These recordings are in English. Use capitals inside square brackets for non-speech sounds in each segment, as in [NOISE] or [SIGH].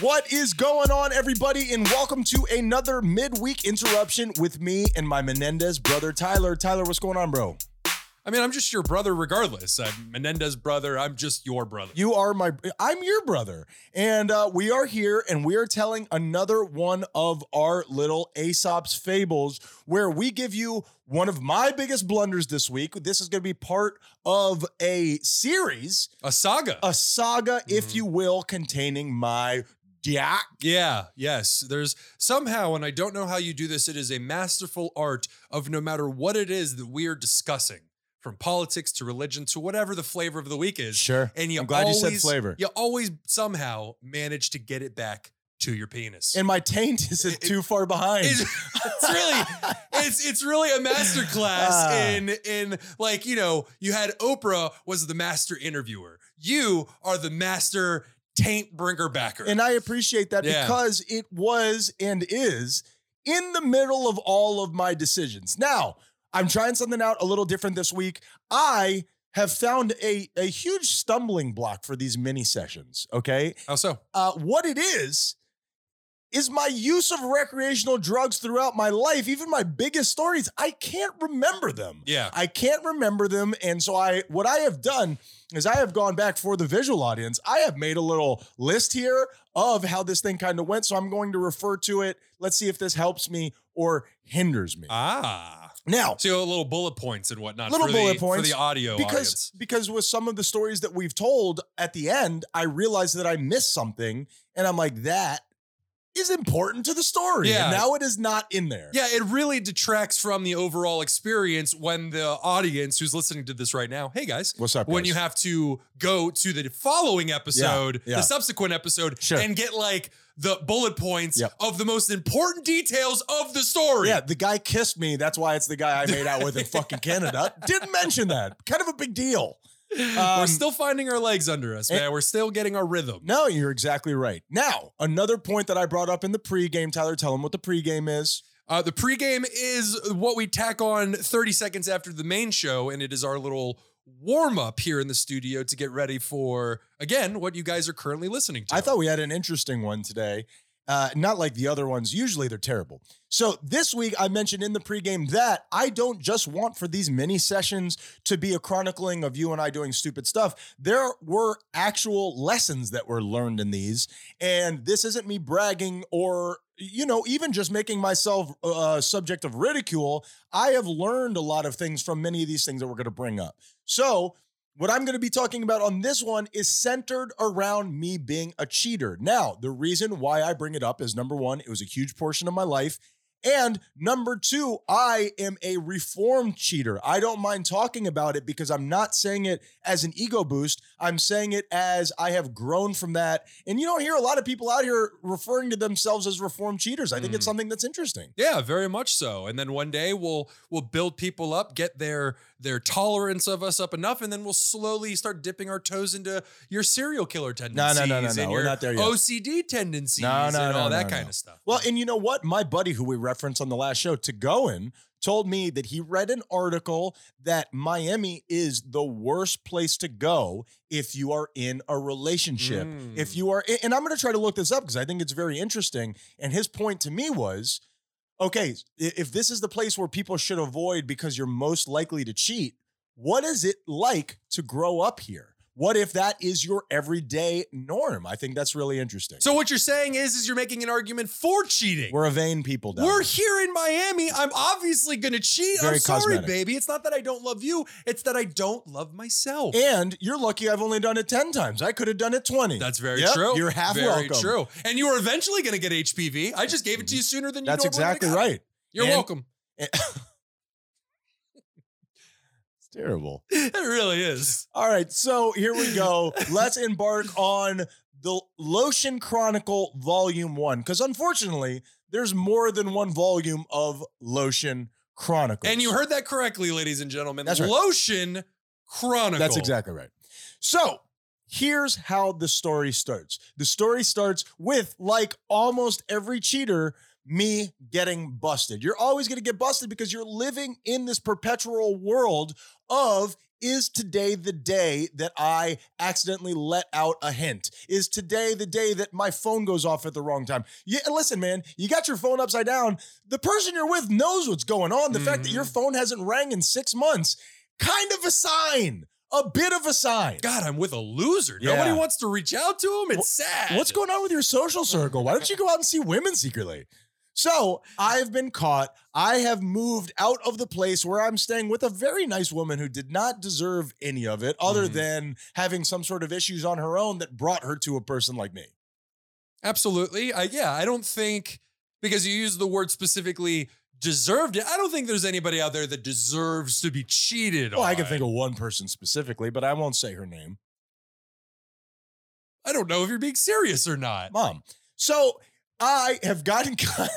What is going on, everybody? And welcome to another midweek interruption with me and my Menendez brother, Tyler. Tyler, what's going on, bro? I mean, I'm just your brother regardless. I'm Menendez brother. I'm just your brother. You are my, I'm your brother. And uh, we are here and we are telling another one of our little Aesop's fables where we give you one of my biggest blunders this week. This is going to be part of a series, A saga. a saga, if Mhm. you will, containing my Dak. yeah, yes. There's somehow, and I don't know how you do this, it is a masterful art of no matter what it is that we are discussing, from politics to religion to whatever the flavor of the week is. Sure. And you I'm glad you said always- flavor. You always somehow manage to get it back to your penis. And my taint [LAUGHS] is It- too far behind. it's, it's really it's it's really a master class [LAUGHS] Ah. in in like you know you had Oprah was the master interviewer you are the master taint bringer backer And I appreciate that Yeah. because it was and is in the middle of all of my decisions. Now, I'm trying something out a little different this week. I have found a, a huge stumbling block for these mini sessions. Okay. how so Uh, what it is, is my use of recreational drugs throughout my life, even my biggest stories, I can't remember them. yeah I can't remember them. And so I what I have done is I have gone back for the visual audience. I have made a little list here of how this thing kind of went. So I'm going to refer to it. Let's see if this helps me or hinders me. ah now, so little bullet points and whatnot Little for bullet the, points, for the audio because audience because with some of the stories that we've told at the end, I realized that I missed something. And I'm like, that is important to the story. Yeah. And now it is not in there. yeah it really detracts from the overall experience when the audience who's listening to this right now hey guys What's up? when guys? you have to go to the following episode, yeah. the subsequent episode, Sure. and get like the bullet points Yep. of the most important details of the story. Yeah, the guy kissed me. That's why it's the guy I made out with in fucking Canada. [LAUGHS] Didn't mention that. Kind of a big deal. We're Um, still finding our legs under us, man. We're still getting our rhythm. No, you're exactly right. Now, another point that I brought up in the pregame, Tyler, tell him what the pregame is. Uh, the pregame is what we tack on 30 seconds after the main show, and it is our little warm up here in the studio to get ready for, again, what you guys are currently listening to. I thought we had an interesting one today. Uh, not like the other ones. Usually they're terrible. So this week I mentioned in the pregame that I don't just want for these mini sessions to be a chronicling of you and I doing stupid stuff. There were actual lessons that were learned in these, and this isn't me bragging or you know even just making myself uh, subject of ridicule. I have learned a lot of things from many of these things that we're going to bring up. So what I'm going to be talking about on this one is centered around me being a cheater. Now, the reason why I bring it up is number one, it was a huge portion of my life. And number two, I am a reformed cheater. I don't mind talking about it because I'm not saying it as an ego boost. I'm saying it as I have grown from that. And you don't hear a lot of people out here referring to themselves as reformed cheaters. I think it's Mm. something that's interesting. Yeah, very much so. And then one day we'll we'll build people up, get their their tolerance of us up enough, and then we'll slowly start dipping our toes into your serial killer tendencies. no, no, and no, we're not there yet. OCD tendencies No, no, and no, all that no, kind no. of stuff. Well, and you know what? My buddy who we referenced on the last show, Tagoan, told me that he read an article that Miami is the worst place to go if you are in a relationship. Mm. If you are, and I'm going to try to look this up because I think it's very interesting. And his point to me was okay, if this is the place where people should avoid because you're most likely to cheat, what is it like to grow up here? What if that is your everyday norm? I think that's really interesting. So what you're saying is, is you're making an argument for cheating. We're a vain people. Down We're here. in Miami. I'm obviously gonna cheat. Very I'm sorry, cosmetic. baby. It's not that I don't love you. It's that I don't love myself. And you're lucky I've only done it 10 times. I could have done it 20. That's very Yep, true. You're half very welcome. true. And you were eventually going to get HPV. I just gave it to you mm-hmm. sooner than you. That's exactly would've got it. right. You're And- welcome. [LAUGHS] It's terrible. [LAUGHS] It really is. All right, so here we go. Let's embark on the Lotion Chronicle Volume 1 because unfortunately, there's more than one volume of Lotion Chronicle. And you heard that correctly, ladies and gentlemen. That's right. Lotion Chronicle. That's exactly right. So here's how the story starts. The story starts with, like almost every cheater, me getting busted. You're always going to get busted because you're living in this perpetual world of Is today the day that I accidentally let out a hint? Is today the day that my phone goes off at the wrong time? Yeah, listen, man, you got your phone upside down. The person you're with knows what's going on. The fact that your mm. phone hasn't rang in six months, kind of a sign, a bit of a sign. God, I'm with a loser. Yeah. Nobody wants to reach out to him. It's sad. What's going on with your social circle? Why don't you go out and see women secretly? So I've been caught. I have moved out of the place where I'm staying with a very nice woman who did not deserve any of it, other Mhm. than having some sort of issues on her own that brought her to a person like me. Absolutely. I, yeah, I don't think because you use the word specifically deserved it. I don't think there's anybody out there that deserves to be cheated Well, on. I can think of one person specifically, but I won't say her name. I don't know if you're being serious or not. Mom. So I have gotten caught.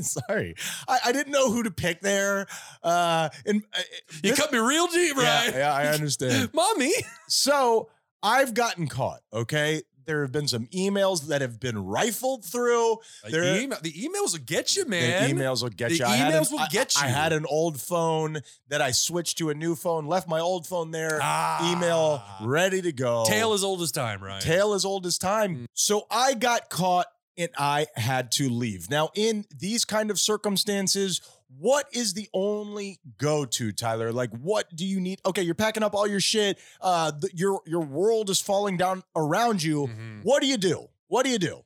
sorry. I, I didn't know who to pick there. Uh and uh, You this- cut me real deep, right? Yeah, yeah, I understand. [LAUGHS] Mommy. So I've gotten caught, okay? There have been some emails that have been rifled through. The, There- email, the emails will get you, man. The emails will get The you. I had an- emails will I- get you. I, had an old phone that I switched to a new phone, left my old phone there, Ah. email ready to go. Tale as old as time, right? Tale as old as time. Mm. So I got caught and I had to leave. Now, in these kind of circumstances, what is the only go-to, Tyler? Like, what do you need? Okay, you're packing up all your shit. Uh, the, your your world is falling down around you. Mhm. What do you do? What do you do?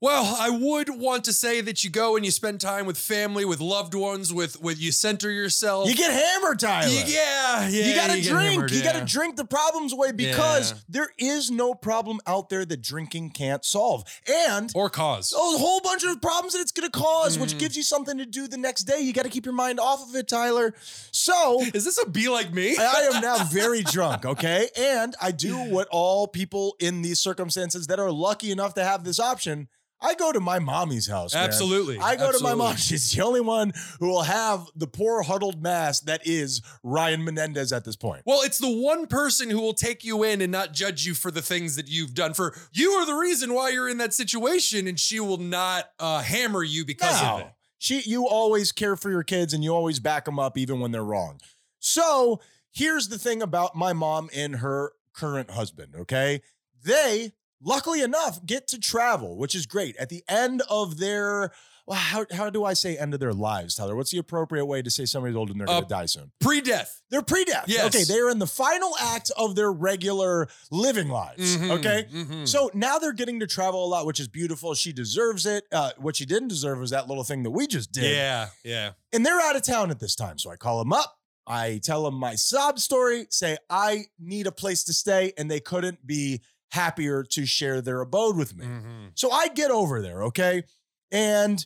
Well, I would want to say that you go and you spend time with family, with loved ones, with with you center yourself. You get hammered, Tyler. You- yeah, yeah. you gotta drink. hammered, you yeah. gotta drink the problems away because Yeah. there is no problem out there that drinking can't solve. And or cause. a whole bunch of problems that it's going to cause, which Mhm. gives you something to do the next day. You got to keep your mind off of it, Tyler. So Is this a be like me? I am now [LAUGHS] very drunk, okay? And I do what all people in these circumstances that are lucky enough to have this option. I go to my mommy's house. man. Absolutely. I go to my mom. She's the only one who will have the poor huddled mass that is Ryan Menendez at this point. Well, it's the one person who will take you in and not judge you for the things that you've done. For you are the reason why you're in that situation, and she will not uh, hammer you because of it. She, you always care for your kids and you always back them up even when they're wrong. So here's the thing about my mom and her current husband, okay? They, luckily enough, get to travel, which is great. At the end of their, well, how, how do I say end of their lives, Tyler? What's the appropriate way to say somebody's old and they're Uh, going to die soon? Pre-death. They're pre-death. Yes. Okay, they're in the final act of their regular living lives, Mhm, okay? mhm. So now they're getting to travel a lot, which is beautiful. She deserves it. Uh, what she didn't deserve was that little thing that we just did. yeah, yeah. And they're out of town at this time. So I call them up. I tell them my sob story, say I need a place to stay, and they couldn't be happier to share their abode with me. Mhm. So I get over there, okay? And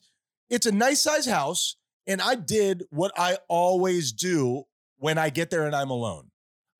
it's a nice size house. And I did what I always do when I get there and I'm alone.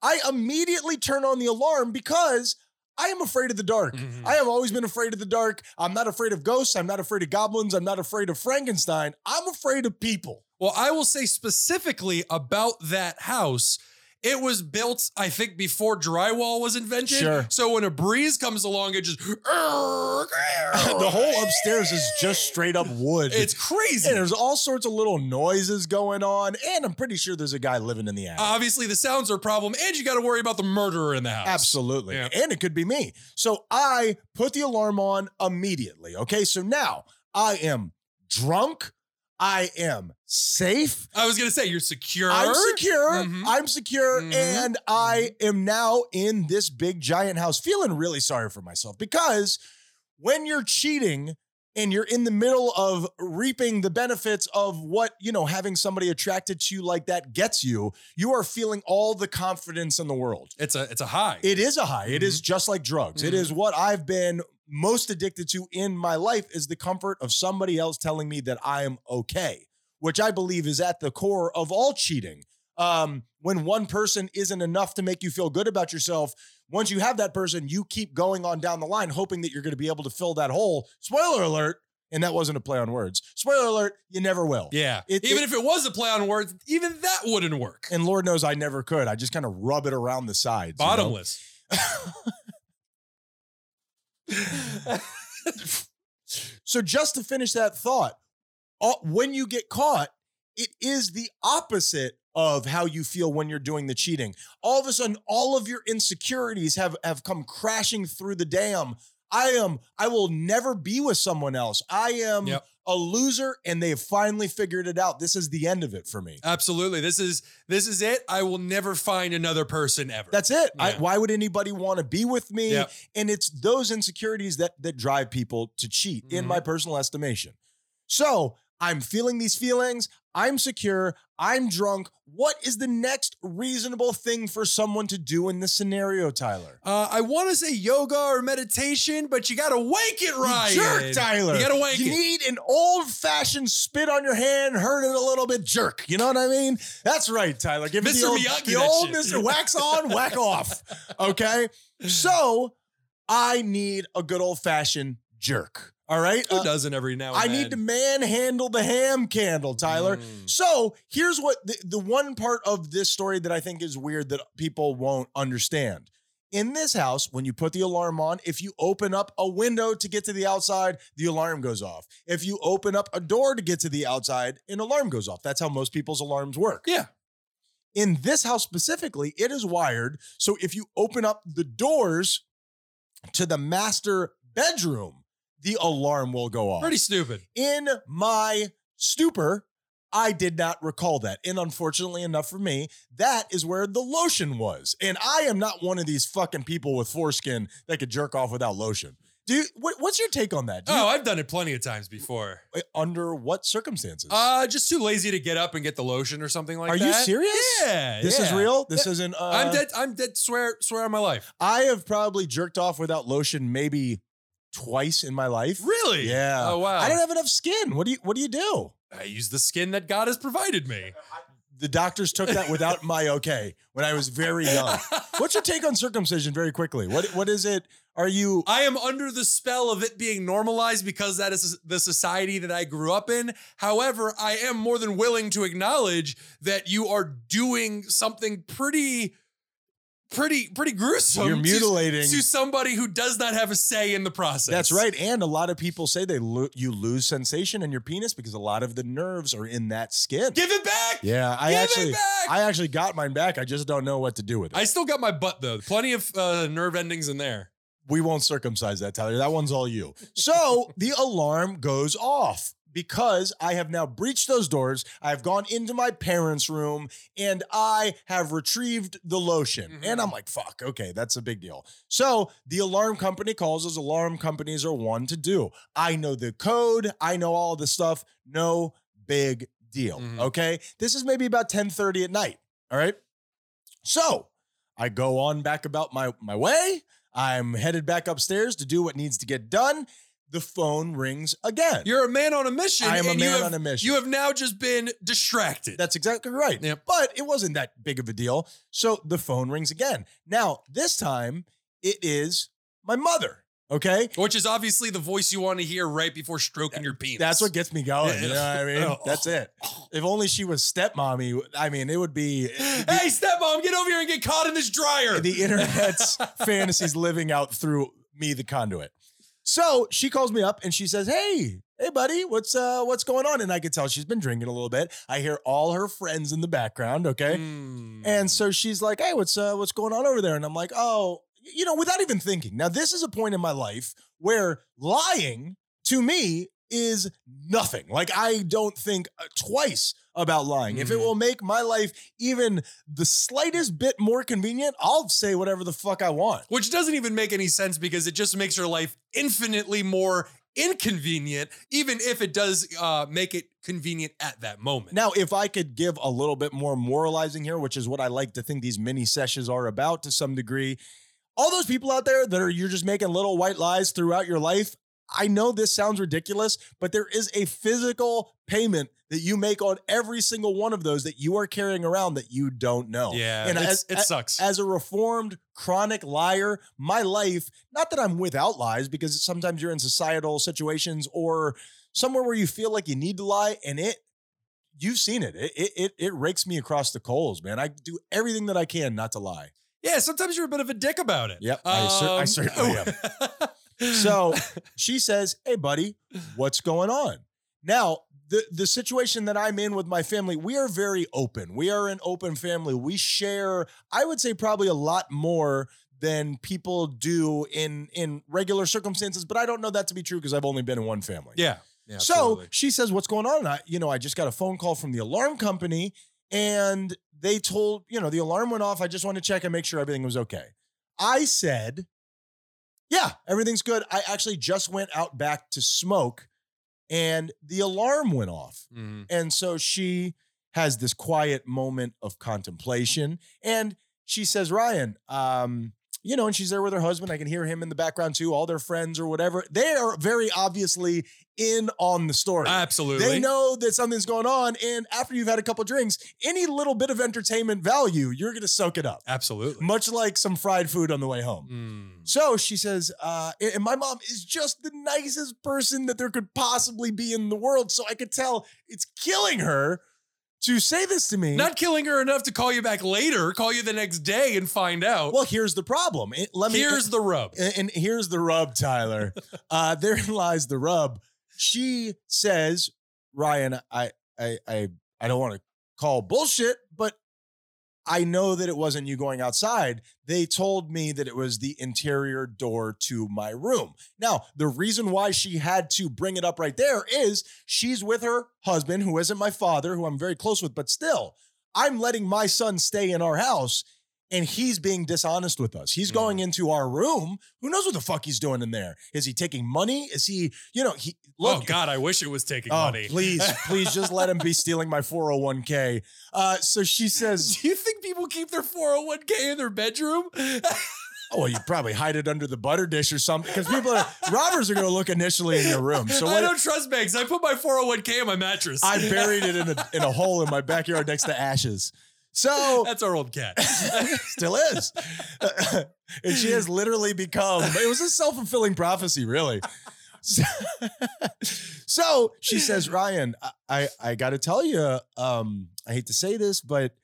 I immediately turn on the alarm because I am afraid of the dark. Mhm. I have always been afraid of the dark. I'm not afraid of ghosts. I'm not afraid of goblins. I'm not afraid of Frankenstein. I'm afraid of people. Well, I will say specifically about that house. It was built, I think, before drywall was invented. Sure. So when a breeze comes along, it just [LAUGHS] the whole upstairs is just straight up wood. It's crazy. and there's all sorts of little noises going on. And I'm pretty sure there's a guy living in the attic. Obviously, the sounds are a problem, and you got to worry about the murderer in the house. Absolutely. Yeah. And it could be me. So I put the alarm on immediately. Okay. So now I am drunk. I am safe. I was gonna say you're secure. I'm secure. Mhm. I'm secure. Mhm. And I am now in this big giant house feeling really sorry for myself because when you're cheating and you're in the middle of reaping the benefits of what, you know, having somebody attracted to you like that gets you, you are feeling all the confidence in the world. It's a it's a high. It is a high. It is just like drugs. It Mhm. is what I've been most addicted to in my life is the comfort of somebody else telling me that I am okay, which I believe is at the core of all cheating. Um, when one person isn't enough to make you feel good about yourself, once you have that person, you keep going on down the line, hoping that you're going to be able to fill that hole. Spoiler alert, and that wasn't a play on words. Spoiler alert, you never will. yeah. It- even it- if it was a play on words, even that wouldn't work. And Lord knows I never could. I just kind of rub it around the sides. you know? [LAUGHS] [LAUGHS] So just to finish that thought, uh, when you get caught, it is the opposite of how you feel when you're doing the cheating. All of a sudden, all of your insecurities have have come crashing through the dam. I am, I will never be with someone else. I am Yep. A loser, and they have finally figured it out. This is the end of it for me. Absolutely. This is this is it. I will never find another person ever. That's it. I, why would anybody want to be with me? Yep. And it's those insecurities that that drive people to cheat, in Mhm. my personal estimation. So I'm feeling these feelings. I'm secure. I'm drunk. What is the next reasonable thing for someone to do in this scenario, Tyler? Uh, I want to say yoga or meditation, but you got to wank it right. Jerk, Tyler. You got to wank You it. You need an old fashioned spit on your hand, hurt it a little bit, jerk. You know what I mean? That's right, Tyler. Give me the old, Miyagi, the old. Mr. Wax on, [LAUGHS] whack off. Okay. So I need a good old fashioned jerk. All right. Who Uh, doesn't every now and I then? need to manhandle the ham candle, Tyler. Mm. So here's what the, the one part of this story that I think is weird that people won't understand. In this house, when you put the alarm on, if you open up a window to get to the outside, the alarm goes off. If you open up a door to get to the outside, an alarm goes off. That's how most people's alarms work. Yeah. In this house specifically, it is wired so if you open up the doors to the master bedroom, the alarm will go off. Pretty stupid. In my stupor, I did not recall that. And unfortunately enough for me, that is where the lotion was. And I am not one of these fucking people with foreskin that could jerk off without lotion. Do you, what, what's your take on that? Do you- Oh, I've done it plenty of times before. under what circumstances? Uh, just too lazy to get up and get the lotion or something like Are that. Are you serious? Yeah. this is real. This isn't. Uh, I'm dead. I'm dead. Swear, swear on my life. I have probably jerked off without lotion maybe twice in my life. Really? Yeah. Oh wow. I don't have enough skin. What do you What do you do? I use the skin that God has provided me. The doctors took that without my [LAUGHS] okay when I was very young. What's your take on circumcision? Very quickly. What What is it? Are you? I am under the spell of it being normalized because that is the society that I grew up in. However, I am more than willing to acknowledge that you are doing something pretty, pretty, pretty gruesome. You're to- mutilating. to somebody who does not have a say in the process. That's right. And a lot of people say they lo- you lose sensation in your penis because a lot of the nerves are in that skin. Give it back. yeah, I Give actually it back. I actually got mine back. I just don't know what to do with it. I still got my butt though. Plenty of uh, nerve endings in there. we won't circumcise that, Tyler. That one's all you. So the alarm goes off because I have now breached those doors. I have gone into my parents' room and I have retrieved the lotion. Mhm. And I'm like, fuck, okay, that's a big deal. So the alarm company calls as alarm companies are one to do. I know the code, I know all the stuff. No big deal. Mhm. Okay. This is maybe about 10:30 at night. All right. So I go on back about my, my way. I'm headed back upstairs to do what needs to get done. The phone rings again. You're a man on a mission. I am a you man have- on a mission. You have now just been distracted. That's exactly right. But it wasn't that big of a deal. So the phone rings again. Now, this time it is my mother. Okay. Which is obviously the voice you want to hear right before stroking your penis. That's what gets me going. You know what I mean? That's it. [LAUGHS] If only she was stepmommy, I mean, it would be [LAUGHS] Hey, stepmom, get over here and get caught in this dryer. the internet's [LAUGHS] fantasies living out through me, the conduit. So she calls me up and she says, "Hey, hey, buddy, what's uh, what's going on?" And I could tell she's been drinking a little bit. I hear all her friends in the background. Okay, Mm. and so she's like, "Hey, what's uh, what's going on over there?" And I'm like, "Oh, you know," without even thinking. Now, this is a point in my life where lying to me is nothing. Like I don't think uh, twice about lying. If it Mhm. will make my life even the slightest bit more convenient, I'll say whatever the fuck I want. Which doesn't even make any sense because it just makes your life infinitely more inconvenient, even if it does uh, make it convenient at that moment. Now, if I could give a little bit more moralizing here, which is what I like to think these mini sessions are about to some degree, all those people out there that are you're just making little white lies throughout your life. I know this sounds ridiculous, but there is a physical payment that you make on every single one of those that you are carrying around that you don't know. yeah, And as- it sucks. As a reformed chronic liar, my life, not that I'm without lies, because sometimes you're in societal situations or somewhere where you feel like you need to lie, and it you've seen it. It it it, it rakes me across the coals, man. I do everything that I can not to lie. yeah, sometimes you're a bit of a dick about it. Yep, I cer- I um, certainly am. [LAUGHS] [LAUGHS] So [LAUGHS] she says, Hey, buddy, what's going on? Now, the the situation that I'm in with my family, we are very open. We are an open family. We share, I would say, probably a lot more than people do in in regular circumstances. But I don't know that to be true because I've only been in one family. Yeah. yeah so absolutely. she says, "What's going on?" And I, you know, I just got a phone call from the alarm company, and they told, you know, the alarm went off. I just wanted to check and make sure everything was okay. I said, "Yeah, everything's good." I actually just went out back to smoke, and the alarm went off. Mhm. And so she has this quiet moment of contemplation. And she says, Ryan, um, you know, and she's there with her husband. I can hear him in the background too, all their friends or whatever. They are very obviously in on the story. absolutely. They know that something's going on. And after you've had a couple drinks, any little bit of entertainment value, you're going to soak it up, Absolutely. much like some fried food on the way home. Mm. So she says, uh, and and my mom is just the nicest person that there could possibly be in the world. So I could tell it's killing her to say this to me. Not killing her enough to call you back later, call you the next day and find out. well, here's the problem. It- let me. Here's the rub. and, and here's the rub, Tyler. [LAUGHS] uh, therein lies the rub. She says, Ryan, I, I, I, I don't want to call bullshit, I know that it wasn't you going outside. They told me that it was the interior door to my room. Now, the reason why she had to bring it up right there is she's with her husband, who isn't my father, who I'm very close with, but still, I'm letting my son stay in our house and he's being dishonest with us. He's Mm. going into our room. Who knows what the fuck he's doing in there? Is he taking money? Is he, you know, he look, oh God, I wish it was taking Oh, money. please, [LAUGHS] please just let him be stealing my 401k. Uh, so she says, [LAUGHS] Do you think people keep their 401k in their bedroom? [LAUGHS] Oh, well, you probably hide it under the butter dish or something because people are robbers are going to look initially in your room. So I what? don't trust banks. I put my 401k in my mattress. I buried it in a in a hole in my backyard next to ashes. So [LAUGHS] That's our old cat. [LAUGHS] still is, [LAUGHS] and she has literally become. It was a self fulfilling prophecy, really. So, so she says, Ryan, I I, got to tell you, um, I hate to say this, but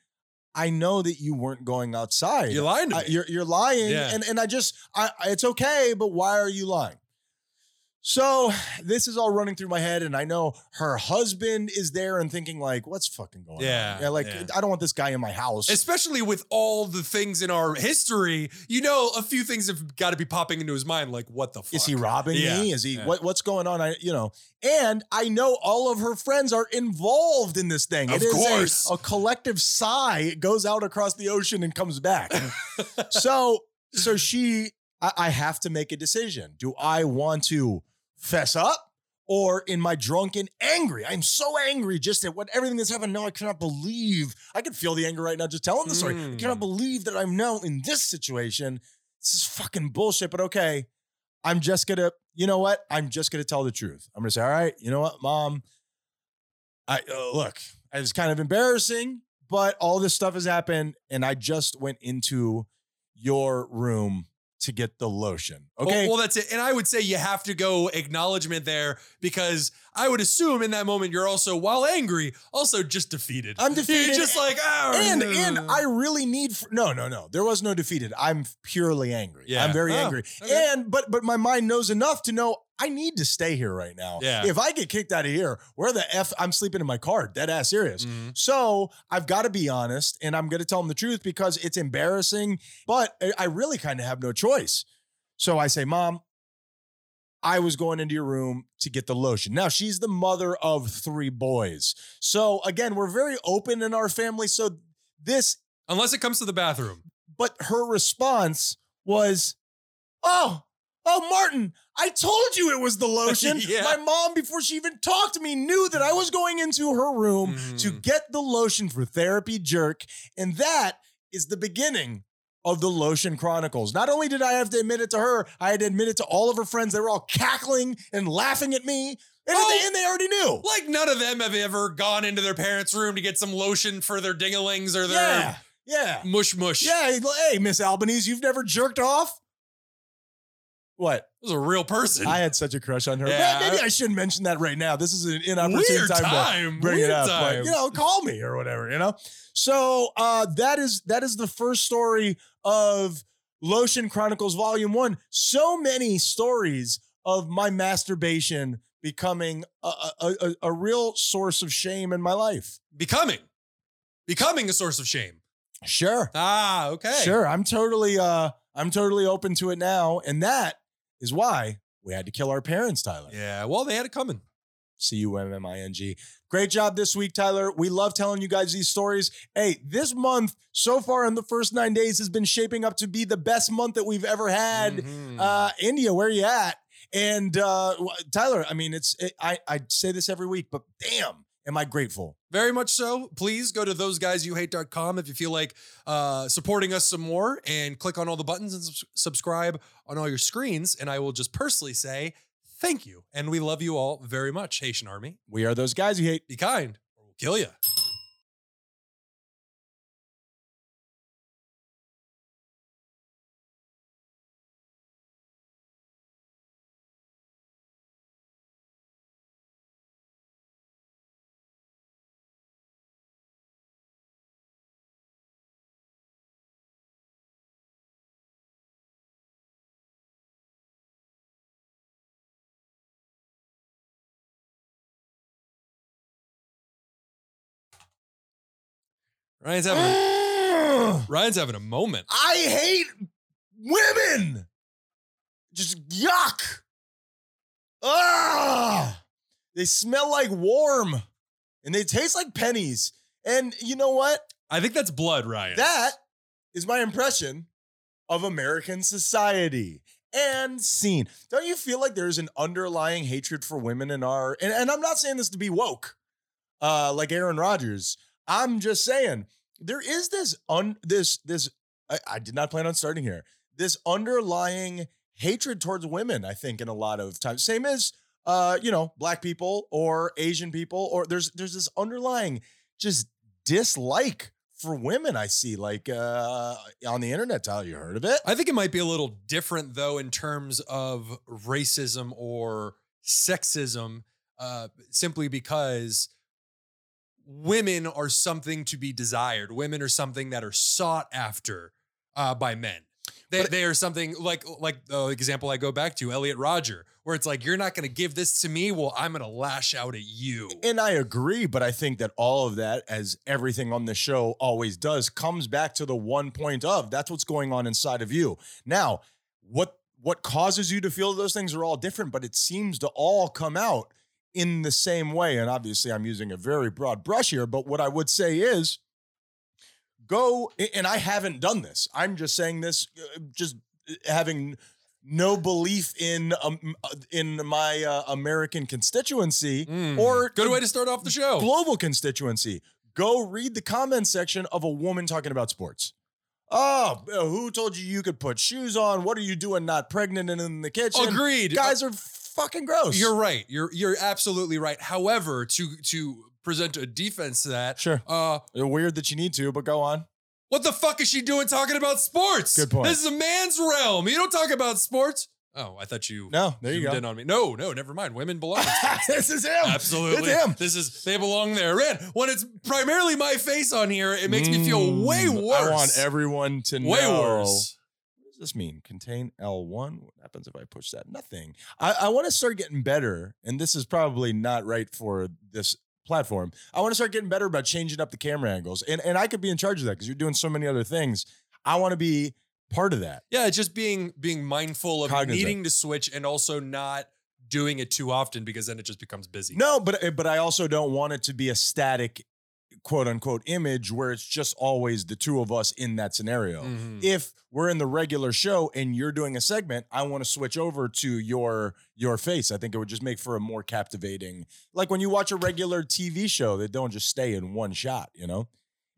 I know that you weren't going outside. You're lying to me. I- you're you're lying, Yeah. and and I just I- it's okay, but why are you lying? So this is all running through my head, and I know her husband is there and thinking like, "What's fucking going Yeah, on?" Yeah, like yeah. I don't want this guy in my house. Especially with all the things in our history, you know, a few things have got to be popping into his mind. Like, what the fuck? is he robbing Yeah, me? Is he what what's going on? I you know, and I know all of her friends are involved in this thing. Of It is a- course. a, collective sigh. It goes out across the ocean and comes back. [LAUGHS] so so she I, I have to make a decision. Do I want to fess up or in my drunken angry? I'm so angry just at what everything that's happened. Now I cannot believe I can feel the anger right now just telling the story. I cannot believe that I'm now in this situation. This is fucking bullshit, but okay. I'm just gonna, you know what? I'm just gonna tell the truth. I'm gonna say, all right, you know what, mom? I uh, look, it's kind of embarrassing, but all this stuff has happened, and I just went into your room to get the lotion. Okay. Well, well, that's it. And I would say you have to go acknowledgement there because I would assume in that moment you're also, while angry, also just defeated. I'm defeated. You're just like, oh, and and I really need no no no there was no defeated I'm purely angry Yeah. I'm very Oh, angry okay. and but but my mind knows enough to know I need to stay here right now Yeah. if I get kicked out of here where the f I'm sleeping in my car dead ass serious Mhm. so I've got to be honest and I'm going to tell them the truth because it's embarrassing but I really kind of have no choice so I say mom I was going into your room to get the lotion. Now, she's the mother of three boys. So, again, we're very open in our family. So, this, Unless it comes to the bathroom. but her response was, Oh, oh, Martin, I told you it was the lotion. [LAUGHS] Yeah. My mom, before she even talked to me, knew that I was going into her room to Mhm. get the lotion for Therapy Jerk. And that is the beginning of the Lotion Chronicles. Not only did I have to admit it to her, I had to admit it to all of her friends. They were all cackling and laughing at me. And, Oh. they, and they already knew. Like none of them have ever gone into their parents' room to get some lotion for their dinglings or their Yeah. Yeah. mush mush. Yeah. Hey, Miss Albanese, you've never jerked off? What? It was a real person. I had such a crush on her. Yeah. Maybe I shouldn't mention that right now. This is an inopportune Weird time, to time. bring Weird it up. time. But you know, call me or whatever, you know? So uh that is that is the first story of Lotion Chronicles Volume One. So many stories of my masturbation becoming a, a, a, a real source of shame in my life. Becoming, becoming a source of shame. Sure. Ah, okay. Sure. I'm totally uh I'm totally open to it now. And that is why we had to kill our parents, Tyler. Yeah. Well, they had it coming. C U M M I N G. Great job this week, Tyler. We love telling you guys these stories. Hey, this month so far in the first nine days has been shaping up to be the best month that we've ever had. Mhm. Uh, India, where you at? And uh, Tyler, I mean, it's it, I I say this every week, but damn, am I grateful? Very much so. Please go to thoseguysyouhate.com if you feel like uh, supporting us some more and click on all the buttons and subs- subscribe on all your screens. And I will just personally say thank you. And we love you all very much, Haitian Army. We are those guys you hate. Be kind or we'll kill you. Ryan's having a, Ryan's having a moment. I hate women. Just yuck. Ah, they smell like warm, and they taste like pennies. And you know what? I think that's blood, Ryan. That is my impression of American society and scene. Don't you feel like there's an underlying hatred for women in our and, and I'm not saying this to be woke, uh, like Aaron Rodgers. I'm just saying there is this un this this I, I did not plan on starting here. This underlying hatred towards women, I think, in a lot of times. Same as uh, you know, black people or Asian people, or there's there's this underlying just dislike for women I see like uh on the internet. Tyler, you heard of it? I think it might be a little different though in terms of racism or sexism, uh, simply because women are something to be desired. Women are something that are sought after uh, by men. They, But- they are something like like the example I go back to, Elliot Rodger, where it's like you're not going to give this to me. Well, I'm going to lash out at you. And I agree, but I think that all of that, as everything on the show always does, comes back to the one point of that's what's going on inside of you. Now, what what causes you to feel those things are all different, but it seems to all come out in the same way. And obviously, I'm using a very broad brush here, but what I would say is go, and I haven't done this. I'm just saying this, uh, just having no belief in um, uh, in my uh, American constituency Mm, or good way to start off the show. global constituency. Go read the comment section of a woman talking about sports. Oh, uh, who told you you could put shoes on? What are you doing not pregnant and in the kitchen? Agreed. Guys are fucking gross. You're right. You're you're absolutely right. However, to to present a defense to that, sure. uh, Weird that you need to, but go on. what the fuck is she doing talking about sports? Good point. This is a man's realm. You don't talk about sports. Oh, I thought you. No, there you go. in on me. No, no, never mind. Women belong. [LAUGHS] this is him. Absolutely. It's him. This is they belong there. Man, when it's primarily my face on here, it makes me feel way Mm, worse. I want everyone to way know. worse. Does this mean? Contain L1? What happens if I push that? Nothing. I, I want to start getting better, and this is probably not right for this platform. I want to start getting better about changing up the camera angles. And and I could be in charge of that because you're doing so many other things. I want to be part of that. Yeah, it's just being being mindful of Cognizant. needing to switch and also not doing it too often because then it just becomes busy. No, but eh, but I also don't want it to be a static quote unquote image where it's just always the two of us in that scenario. Mhm. if we're in the regular show and you're doing a segment, I want to switch over to your your face. I think it would just make for a more captivating. Like when you watch a regular TV show, they don't just stay in one shot, you know,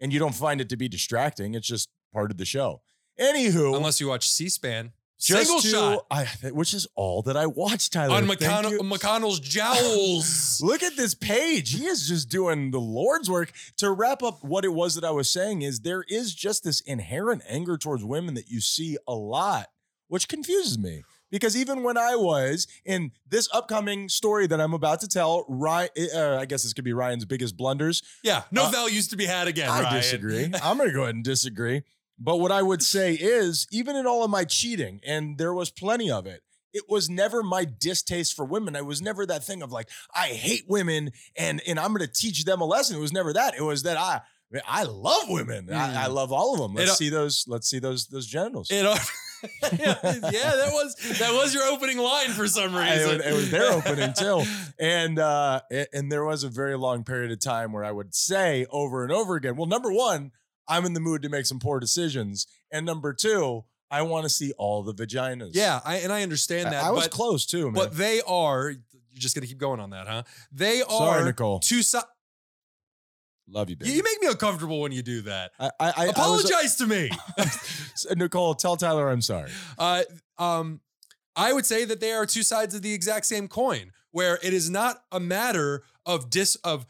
and you don't find it to be distracting. It's just part of the show. Anywho, Unless you watch C-SPAN, just single to- shot I, which is all that I watched, Tyler. on McConnell. McConnell's jowls. [LAUGHS] Look at this page. He is just doing the Lord's work. To wrap up what it was that I was saying is there is just this inherent anger towards women that you see a lot, which confuses me. Because even when I was in this upcoming story that I'm about to tell, Ryan, uh, I guess this could be Ryan's biggest blunders. yeah, no Uh, values to be had again. I Ryan. disagree. [LAUGHS] I'm going to go ahead and disagree. But what I would say is, even in all of my cheating, and there was plenty of it, it was never my distaste for women. I was never that thing of like, I hate women and and I'm gonna teach them a lesson. It was never that. It was that I I love women. I, I love all of them. Let's It- see those. Let's see those those genitals. It, [LAUGHS] yeah, that was that was your opening line for some I- reason. was, it was their opening [LAUGHS] too, and uh, and there was a very long period of time where I would say over and over again, well, number one, I'm in the mood to make some poor decisions, and number two, I want to see all the vaginas. Yeah, I, and I understand that. I was but, close too, man. but they are. You're just gonna keep going on that, huh? They are Sorry, Nicole. two sides. Love you, baby. You make me uncomfortable when you do that. I, I, I, I was- Apologize to me. [LAUGHS] Nicole. Tell Tyler I'm sorry. Uh, um, I would say that they are two sides of the exact same coin, where it is not a matter of dis of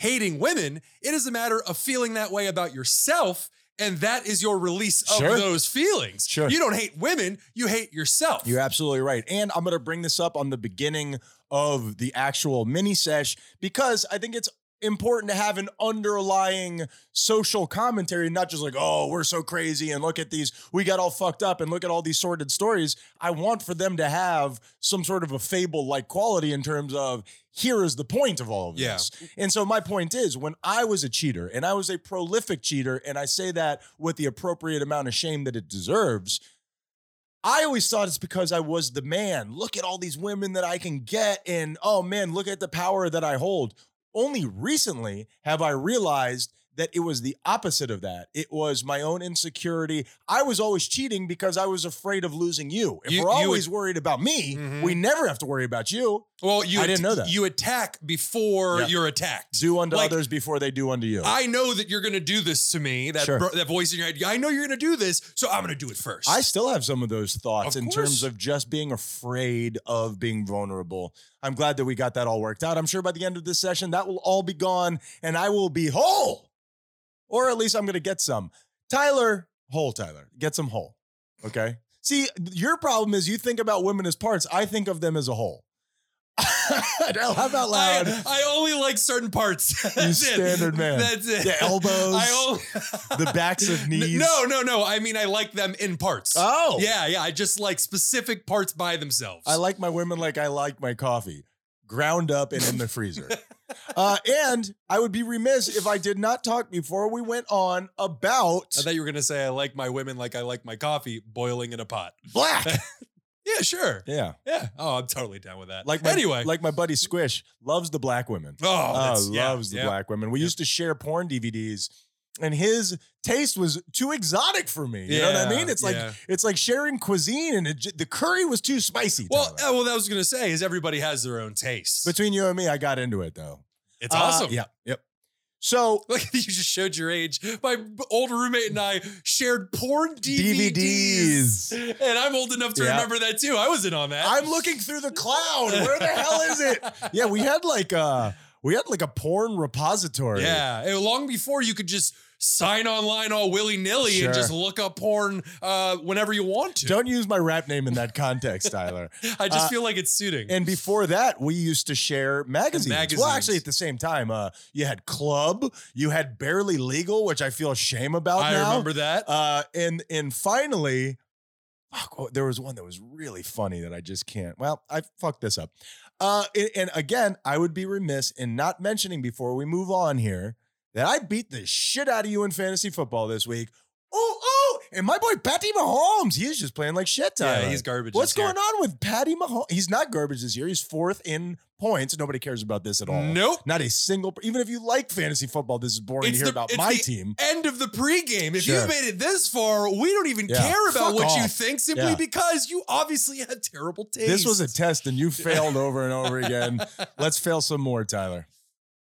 hating women. It is a matter of feeling that way about yourself, and that is your release of Sure. those feelings. Sure. You don't hate women; you hate yourself. You're absolutely right. And I'm going to bring this up on the beginning of the actual mini sesh because I think it's important to have an underlying social commentary, not just like, oh, we're so crazy and look at these, we got all fucked up and look at all these sordid stories. I want for them to have some sort of a fable like quality in terms of here is the point of all of Yeah. this. And so my point is when I was a cheater and I was a prolific cheater, and I say that with the appropriate amount of shame that it deserves. I always thought it's because I was the man. Look at all these women that I can get, and oh man, look at the power that I hold. Only recently have I realized that it was the opposite of that. It was my own insecurity. I was always cheating because I was afraid of losing you. If You- we're you always worried about me, Mhm. we never have to worry about you. well, you I didn't know that. You attack before Yeah. you're attacked. Do unto Like, others before they do unto you. I know that you're going to do this to me. That Sure. bro- that voice in your head. I know you're going to do this, so I'm going to do it first. I still have some of those thoughts Of in terms of just being afraid of being vulnerable. I'm glad that we got that all worked out. I'm sure by the end of this session, that will all be gone and I will be whole. Or at least I'm going to get some. Tyler, whole Tyler, get some whole. Okay. See, your problem is you think about women as parts. I think of them as a whole. Laugh out loud. I, I only like certain parts. [LAUGHS] That's it. standard man. That's it. The elbows, I only, [LAUGHS] the backs of [LAUGHS] knees. No, no, no. I mean, I like them in parts. Oh. Yeah, yeah. I just like specific parts by themselves. I like my women like I like my coffee, ground up and in the freezer. Uh, and I would be remiss if I did not talk before we went on about I thought you were gonna say I like my women like I like my coffee boiling in a pot. black. [LAUGHS] Yeah, sure. yeah, Yeah. Oh, I'm totally down with that. like my, anyway. like my buddy Squish loves the black women. oh, Oh, that's, yeah, loves the yeah. black women. We used to share porn DVDs, and his taste was too exotic for me. You know what I Yeah, mean? It's like yeah. it's like sharing cuisine, and it, j- the curry was too spicy. Well, Tyler. uh, well, that was gonna say is everybody has their own taste. between you and me, I got into it though. It's Uh, awesome. Yeah, yep. So Look, [LAUGHS] you just showed your age. My old roommate and I shared porn DVDs. DVDs. And I'm old enough to Yeah. remember that too. I was in on that. I'm looking through the cloud. Where the hell is it? [LAUGHS] Yeah, we had like a we had like a porn repository. Yeah. and long before you could just sign online all willy nilly Sure. and just look up porn uh, whenever you want to. Don't use my rap name in that context, Tyler. [LAUGHS] I just uh, feel like it's suiting. And before that, we used to share magazines. Well, actually, at the same time, uh, you had Club, you had Barely Legal, which I feel shame about I now. remember that. Uh, and and finally, fuck, oh, there was one that was really funny that I just can't. Well, I fucked this up. Uh, and, and again, I would be remiss in not mentioning before we move on here that I beat the shit out of you in fantasy football this week. Oh, oh, and my boy Patty Mahomes, he's just playing like shit. Tyler. yeah, he's garbage. What's this year. going on with Patty Mahomes? He's not garbage this year. He's fourth in points. Nobody cares about this at all. Nope. Not a single. Even if you like fantasy football, this is boring It's to hear the- about it's my the team. End of the pregame. If Sure. you've made it this far, we don't even Yeah. care about Fuck what you think simply Yeah. because you obviously had terrible taste. This was a test, and you [LAUGHS] failed over and over again. Let's fail some more, Tyler.